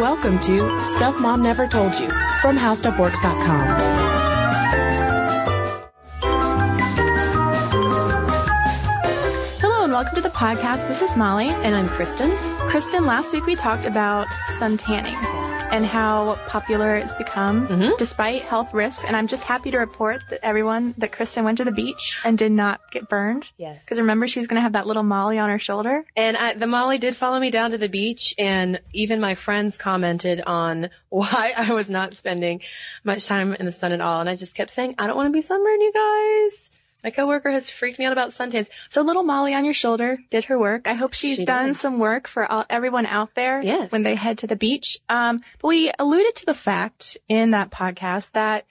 Welcome to Stuff Mom Never Told You from HowStuffWorks.com. Hello and welcome to the podcast. This is Molly. And I'm Kristen. Kristen, last week we talked about sun tanning and how popular it's become Mm-hmm. despite health risks. And I'm just happy to report that everyone, that Kristen went to the beach and did not get burned. Yes. Because remember, she's going to have that little Molly on her shoulder. And I, the Molly did follow me down to the beach, and even my friends commented on why I was not spending much time in the sun at all. And I just kept saying, I don't want to be sunburned, you guys. My coworker has freaked me out about suntans. So little Molly on your shoulder did her work. I hope she's She done some work for all, everyone out there Yes. when they head to the beach. Um, but we alluded to the fact in that podcast that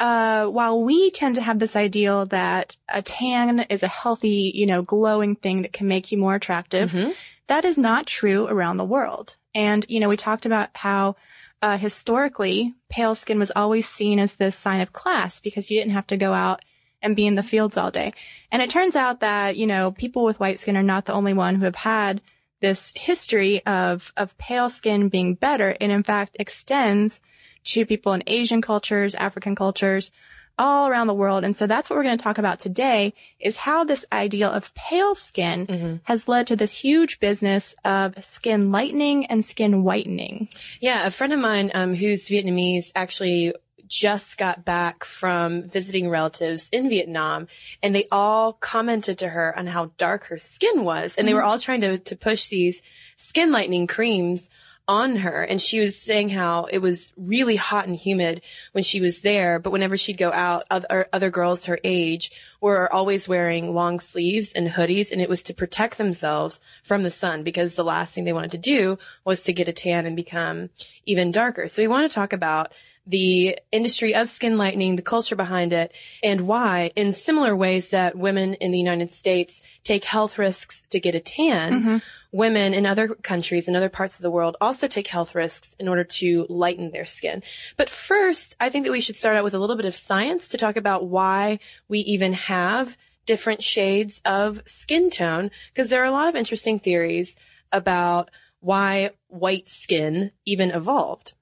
uh, while we tend to have this ideal that a tan is a healthy, you know, glowing thing that can make you more attractive, Mhm. that is not true around the world. And, you know, we talked about how uh, historically pale skin was always seen as this sign of class because you didn't have to go out and be in the fields all day. And it turns out that, you know, people with white skin are not the only one who have had this history of, of pale skin being better. It in fact extends to people in Asian cultures, African cultures, all around the world. And so that's what we're going to talk about today is how this ideal of pale skin Mm-hmm. has led to this huge business of skin lightening and skin whitening. Yeah, a friend of mine um, who's Vietnamese actually just got back from visiting relatives in Vietnam and they all commented to her on how dark her skin was and they were mm-hmm. all trying to, to push these skin lightening creams on her and she was saying how it was really hot and humid when she was there but whenever she'd go out other, other girls her age were always wearing long sleeves and hoodies and it was to protect themselves from the sun because the last thing they wanted to do was to get a tan and become even darker. So we want to talk about the industry of skin lightening, the culture behind it, and why, in similar ways that women in the United States take health risks to get a tan, mm-hmm. women in other countries and other parts of the world also take health risks in order to lighten their skin. But first, I think that we should start out with a little bit of science to talk about why we even have different shades of skin tone, because there are a lot of interesting theories about why white skin even evolved.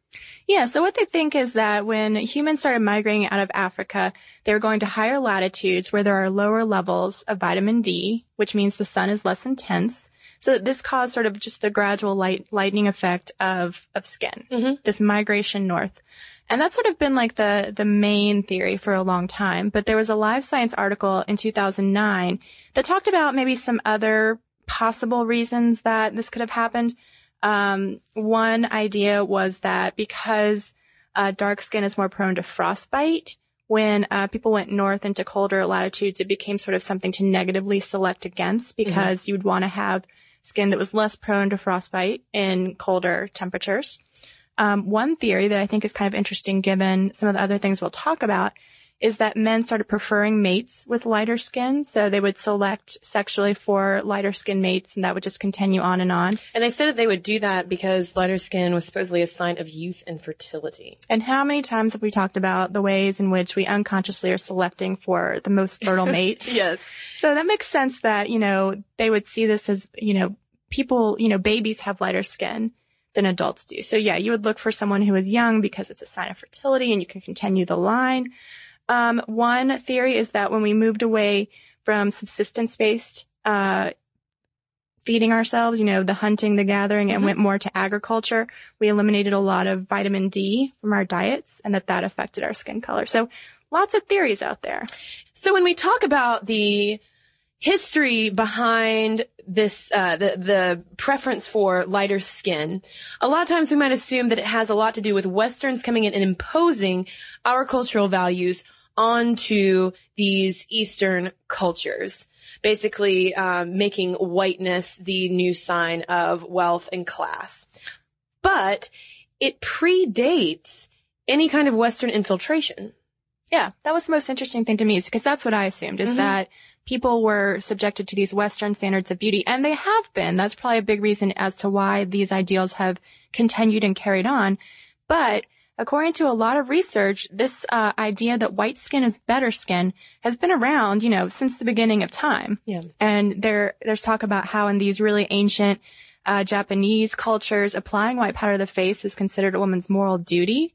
Yeah, so what they think is that when humans started migrating out of Africa, they were going to higher latitudes where there are lower levels of vitamin D, which means the sun is less intense. So this caused sort of just the gradual light, lightening effect of, of skin, Mhm. this migration north. And that's sort of been like the, the main theory for a long time. But there was a Live Science article in 2009 that talked about maybe some other possible reasons that this could have happened. Um, one idea was that because uh, dark skin is more prone to frostbite, when uh, people went north into colder latitudes, it became sort of something to negatively select against because you'd want to have skin that was less prone to frostbite in colder temperatures. Um, one theory that I think is kind of interesting given some of the other things we'll talk about is that men started preferring mates with lighter skin. So they would select sexually for lighter skin mates and that would just continue on and on. And they said that they would do that because lighter skin was supposedly a sign of youth and fertility. And how many times have we talked about the ways in which we unconsciously are selecting for the most fertile mate? yes. So that makes sense that, you know, they would see this as, you know, people, you know, babies have lighter skin than adults do. So yeah, you would look for someone who is young because it's a sign of fertility and you can continue the line. Um, one theory is that when we moved away from subsistence based, uh, feeding ourselves, you know, the hunting, the gathering, and Mhm. went more to agriculture, we eliminated a lot of vitamin D from our diets and that that affected our skin color. So lots of theories out there. So when we talk about the history behind this, uh, the, the preference for lighter skin, a lot of times we might assume that it has a lot to do with Westerns coming in and imposing our cultural values onto these Eastern cultures. Basically, um, making whiteness the new sign of wealth and class. But it predates any kind of Western infiltration. Yeah, that was the most interesting thing to me is because that's what I assumed is Mhm. that people were subjected to these Western standards of beauty and they have been. That's probably a big reason as to why these ideals have continued and carried on. But according to a lot of research, this uh, idea that white skin is better skin has been around, you know, since the beginning of time. Yeah. And there, there's talk about how in these really ancient uh, Japanese cultures, applying white powder to the face was considered a woman's moral duty.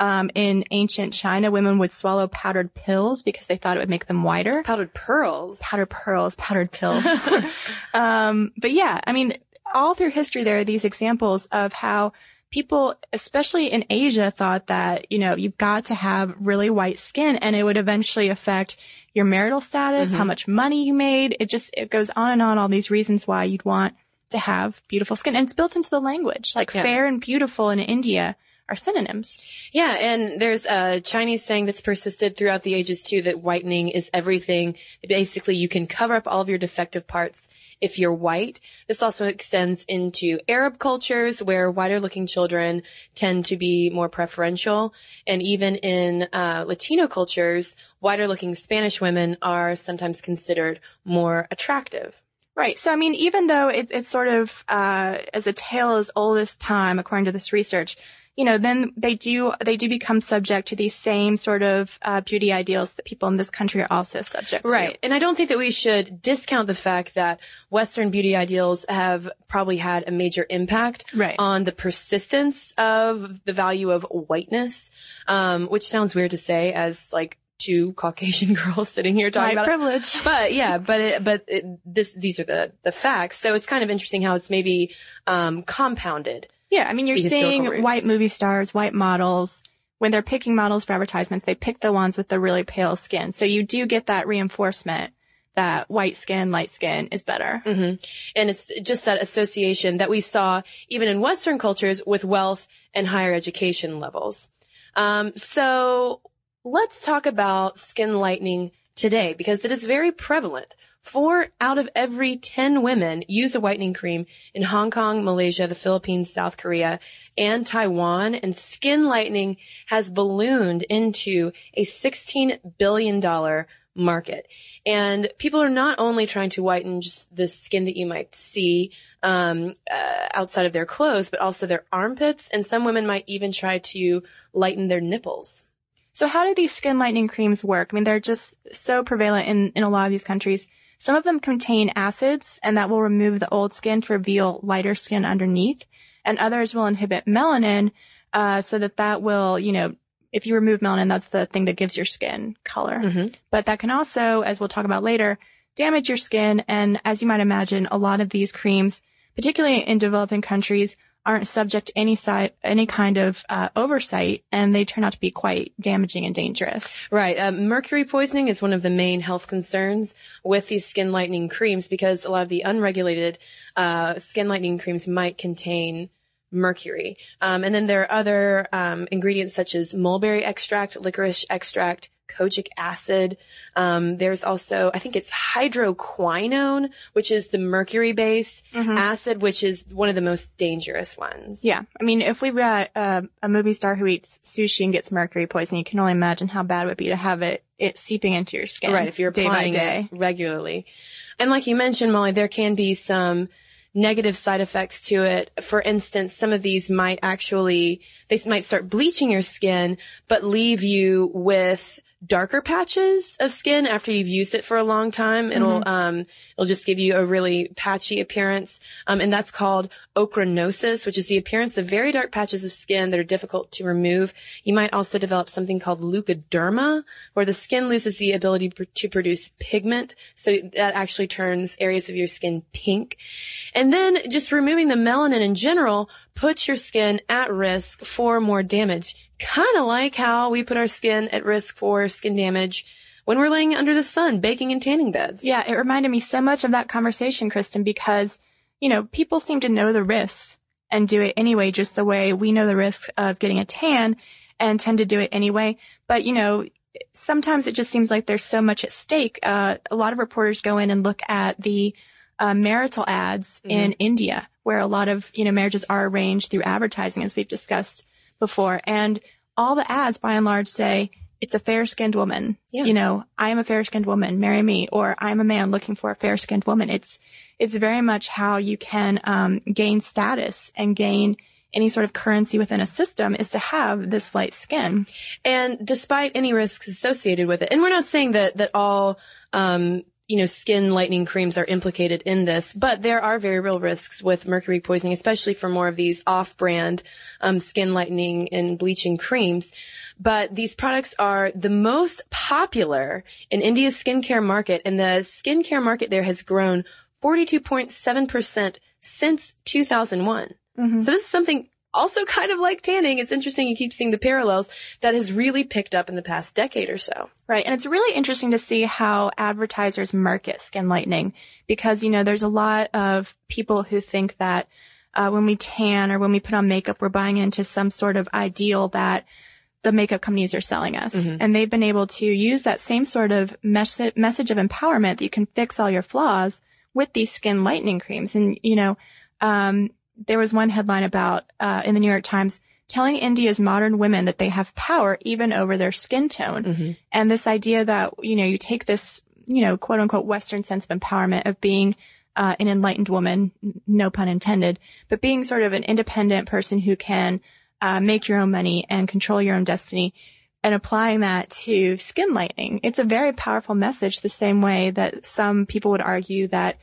Um, in ancient China, women would swallow powdered pills because they thought it would make them whiter. Powdered pearls. Powdered pearls, powdered pills. um, but yeah, I mean, all through history, there are these examples of how people, especially in Asia, thought that, you know, you've got to have really white skin and it would eventually affect your marital status, how Mhm. much money you made. It just, it goes on and on, all these reasons why you'd want to have beautiful skin. And it's built into the language. Like Yeah. fair and beautiful in India are synonyms. Yeah, and there's a Chinese saying that's persisted throughout the ages too that whitening is everything. Basically, you can cover up all of your defective parts if you're white. This also extends into Arab cultures where whiter looking children tend to be more preferential. And even in uh, Latino cultures, whiter looking Spanish women are sometimes considered more attractive. Right. So, I mean, even though it, it's sort of, uh, as a tale as old as time, according to this research, you know, then they do, they do become subject to these same sort of, uh, beauty ideals that people in this country are also subject Right. to. Right. And I don't think that we should discount the fact that Western beauty ideals have probably had a major impact Right. on the persistence of the value of whiteness, um, which sounds weird to say as like two Caucasian girls sitting here talking White about it. privilege. But yeah, but it, but it, this these are the the facts. So it's kind of interesting how it's maybe um, compounded. Yeah. I mean, you're seeing roots. white movie stars, white models. When they're picking models for advertisements, they pick the ones with the really pale skin. So you do get that reinforcement that white skin, light skin is better. hmm And it's just that association that we saw even in Western cultures with wealth and higher education levels. Um, so let's talk about skin lightening today because it is very prevalent. Four out of every 10 women use a whitening cream in Hong Kong, Malaysia, the Philippines, South Korea, and Taiwan. And skin lightening has ballooned into a $16 billion market. And people are not only trying to whiten just the skin that you might see um, uh, outside of their clothes, but also their armpits. And some women might even try to lighten their nipples. So how do these skin lightening creams work? I mean, they're just so prevalent in, in a lot of these countries. Some of them contain acids and that will remove the old skin to reveal lighter skin underneath. And others will inhibit melanin, uh, so that that will, you know, if you remove melanin, that's the thing that gives your skin color. Mhm. But that can also, as we'll talk about later, damage your skin. And as you might imagine, a lot of these creams, particularly in developing countries, aren't subject to any side, any kind of uh, oversight, and they turn out to be quite damaging and dangerous. Right. Um, mercury poisoning is one of the main health concerns with these skin lightening creams because a lot of the unregulated uh, skin lightening creams might contain mercury. Um, and then there are other um, ingredients such as mulberry extract, licorice extract, kojic acid. Um, there's also, I think it's hydroquinone, which is the mercury based acid, which is one of the most dangerous ones. Yeah. I mean, if we've got uh, a movie star who eats sushi and gets mercury poisoning, you can only imagine how bad it would be to have it, it seeping into your skin. Right. If you're day by applying day. it regularly. And like you mentioned, Molly, there can be some negative side effects to it. For instance, some of these might actually, they might start bleaching your skin, but leave you with darker patches of skin after you've used it for a long time. It'll, um, it'll just give you a really patchy appearance. Um, and that's called ochronosis, which is the appearance of very dark patches of skin that are difficult to remove. You might also develop something called leukoderma, where the skin loses the ability pr- to produce pigment. So that actually turns areas of your skin pink. And then just removing the melanin in general puts your skin at risk for more damage. Kind of like how we put our skin at risk for skin damage when we're laying under the sun, baking in tanning beds. Yeah, it reminded me so much of that conversation, Kristen, because, you know, people seem to know the risks and do it anyway, just the way we know the risks of getting a tan and tend to do it anyway. But, you know, sometimes it just seems like there's so much at stake. Uh, a lot of reporters go in and look at the uh, marital ads in India, where a lot of, you know, marriages are arranged through advertising, as we've discussed before. And all the ads, by and large, say, it's a fair skinned woman. Yeah. You know, I am a fair skinned woman, marry me, or I'm a man looking for a fair skinned woman. It's, it's very much how you can, um, gain status and gain any sort of currency within a system is to have this light skin. And despite any risks associated with it, and we're not saying that, that all, um, you know, skin lightening creams are implicated in this, but there are very real risks with mercury poisoning, especially for more of these off-brand, um, skin lightening and bleaching creams. But these products are the most popular in India's skincare market, and the skincare market there has grown 42.7% since 2001. So this is something also kind of like tanning. It's interesting you keep seeing the parallels that has really picked up in the past decade or so. Right. And it's really interesting to see how advertisers market skin lightening because, you know, there's a lot of people who think that uh, when we tan or when we put on makeup, we're buying into some sort of ideal that the makeup companies are selling us. And they've been able to use that same sort of mes- message of empowerment that you can fix all your flaws with these skin lightening creams. And, you know, um, there was one headline about, uh, in the New York Times telling India's modern women that they have power even over their skin tone. And this idea that, you know, you take this, you know, quote unquote Western sense of empowerment of being, uh, an enlightened woman, no pun intended, but being sort of an independent person who can, uh, make your own money and control your own destiny and applying that to skin lightening. It's a very powerful message the same way that some people would argue that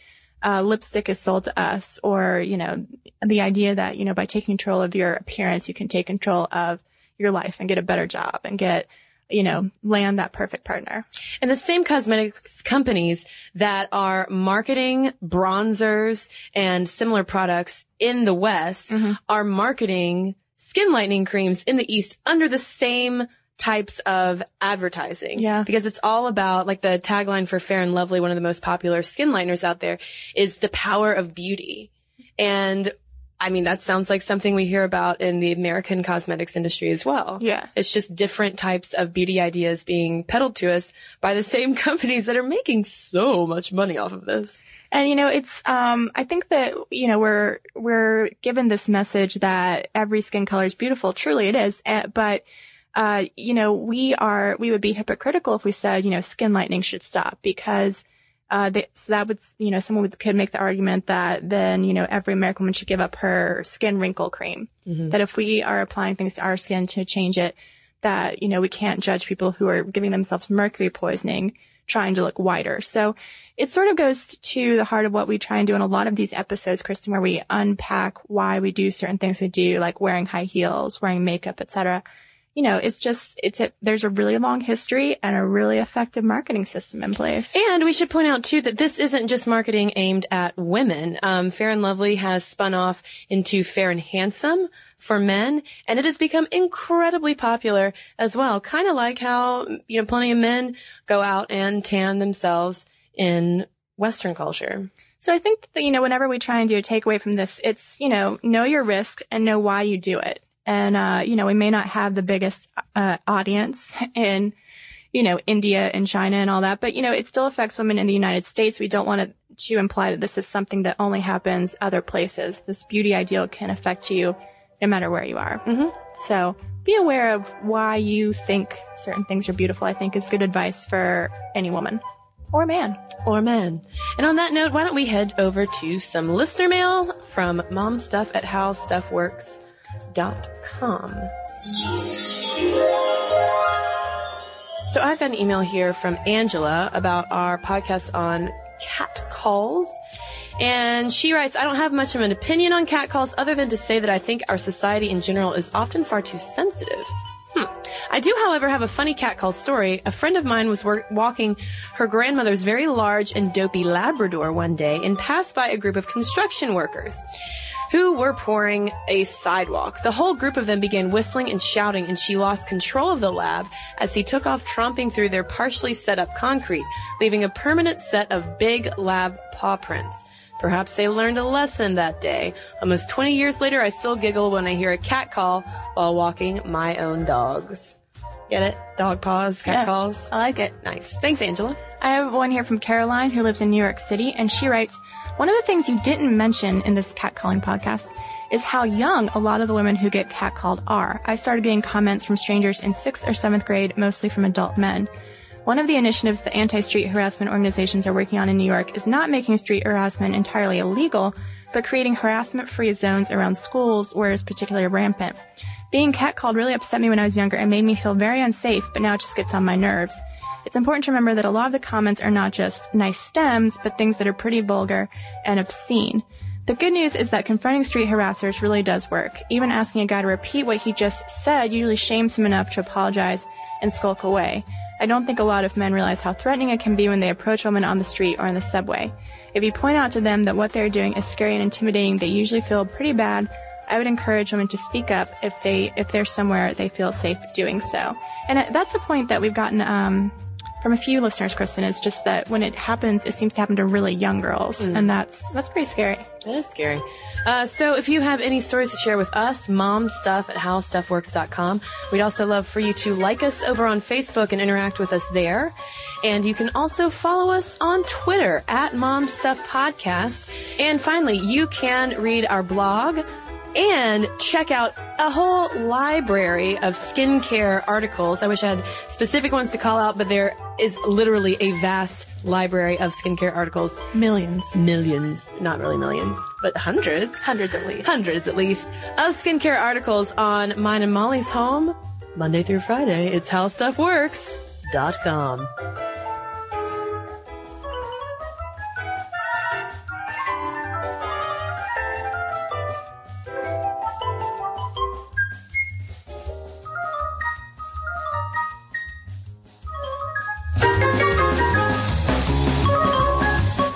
uh, lipstick is sold to us or, you know, the idea that, you know, by taking control of your appearance, you can take control of your life and get a better job and get, you know, land that perfect partner. And the same cosmetics companies that are marketing bronzers and similar products in the West are marketing skin lightening creams in the East under the same types of advertising. Yeah. Because it's all about like the tagline for Fair and Lovely, one of the most popular skin lighteners out there is the power of beauty. And I mean, that sounds like something we hear about in the American cosmetics industry as well. Yeah. It's just different types of beauty ideas being peddled to us by the same companies that are making so much money off of this. And you know, it's um I think that you know we're we're given this message that every skin color is beautiful. Truly, it is. Uh, but uh, you know, we are we would be hypocritical if we said you know skin lightening should stop because uh, they, so that would you know someone would, could make the argument that then you know every American woman should give up her skin wrinkle cream. That if we are applying things to our skin to change it, that you know we can't judge people who are giving themselves mercury poisoning trying to look whiter. So it sort of goes to the heart of what we try and do in a lot of these episodes, Kristen, where we unpack why we do certain things we do, like wearing high heels, wearing makeup, etc. You know, it's just, it's a, there's a really long history and a really effective marketing system in place. And we should point out too that this isn't just marketing aimed at women. Um, Fair and Lovely has spun off into Fair and Handsome for men, and it has become incredibly popular as well. Kind of like how you know plenty of men go out and tan themselves in Western culture. So I think that, you know, whenever we try and do a takeaway from this, it's, you know, know your risk and know why you do it. And, uh, you know, we may not have the biggest, uh, audience in, you know, India and China and all that. But, you know, it still affects women in the United States. We don't want to, to imply that this is something that only happens other places. This beauty ideal can affect you no matter where you are. Mm-hmm. So be aware of why you think certain things are beautiful, I think is good advice for any woman or man. Or man. And on that note, why don't we head over to some listener mail from mom stuff at howstuffworks.com. So I've got an email here from Angela about our podcast on cat calls. And she writes, I don't have much of an opinion on cat calls other than to say that I think our society in general is often far too sensitive. Hmm. I do, however, have a funny cat call story. A friend of mine was walking her grandmother's very large and dopey Labrador one day and passed by a group of construction workers who were pouring a sidewalk. The whole group of them began whistling and shouting, and she lost control of the lab as he took off tromping through their partially set up concrete, leaving a permanent set of big lab paw prints. Perhaps they learned a lesson that day. Almost 20 years later, I still giggle when I hear a cat call while walking my own dogs. Get it? Dog paws, cat Yeah. calls. I like it. Nice. Thanks, Angela. I have one here from Caroline who lives in New York City and she writes, one of the things you didn't mention in this catcalling podcast is how young a lot of the women who get catcalled are. I started getting comments from strangers in sixth or seventh grade, mostly from adult men. One of the initiatives the anti-street harassment organizations are working on in New York is not making street harassment entirely illegal, but creating harassment-free zones around schools where it's particularly rampant. Being catcalled really upset me when I was younger and made me feel very unsafe, but now it just gets on my nerves. It's important to remember that a lot of the comments are not just nice stems, but things that are pretty vulgar and obscene. The good news is that confronting street harassers really does work. Even asking a guy to repeat what he just said usually shames him enough to apologize and skulk away. I don't think a lot of men realize how threatening it can be when they approach women on the street or in the subway. If you point out to them that what they're doing is scary and intimidating, they usually feel pretty bad. I would encourage women to speak up if they if they're somewhere they feel safe doing so. And that's a point that we've gotten um, from a few listeners, Kristen, is just that when it happens, it seems to happen to really young girls, and that's that's pretty scary. That is scary. Uh, so if you have any stories to share with us, momstuff at howstuffworks.com. We'd also love for you to like us over on Facebook and interact with us there. And you can also follow us on Twitter at momstuffpodcast. And finally, you can read our blog and check out a whole library of skincare articles. I wish I had specific ones to call out, but there is literally a vast library of skincare articles Millions, millions, not really millions, but hundreds, hundreds at least. hundreds at least, of skincare articles on mine and Molly's home, Monday through Friday. It's howstuffworks.com.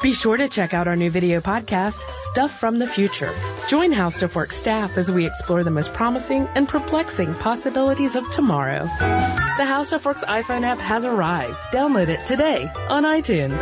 Be sure to check out our new video podcast, Stuff from the Future. Join HowStuffWorks staff as we explore the most promising and perplexing possibilities of tomorrow. The HowStuffWorks iPhone app has arrived. Download it today on iTunes.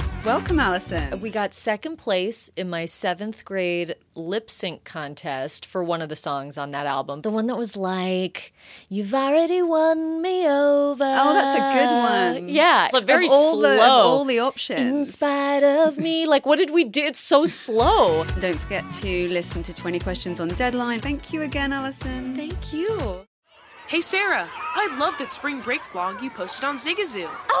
Welcome, Alison. We got second place in my seventh grade lip sync contest for one of the songs on that album. The one that was like, You've already won me over. Oh, that's a good one. Yeah. It's a very of all slow. The, of all the options. in spite of me. Like, what did we do? It's so slow. Don't forget to listen to 20 Questions on Deadline. Thank you again, Alison. Thank you. Hey Sarah, I love that spring break vlog you posted on Zigazoo. Oh,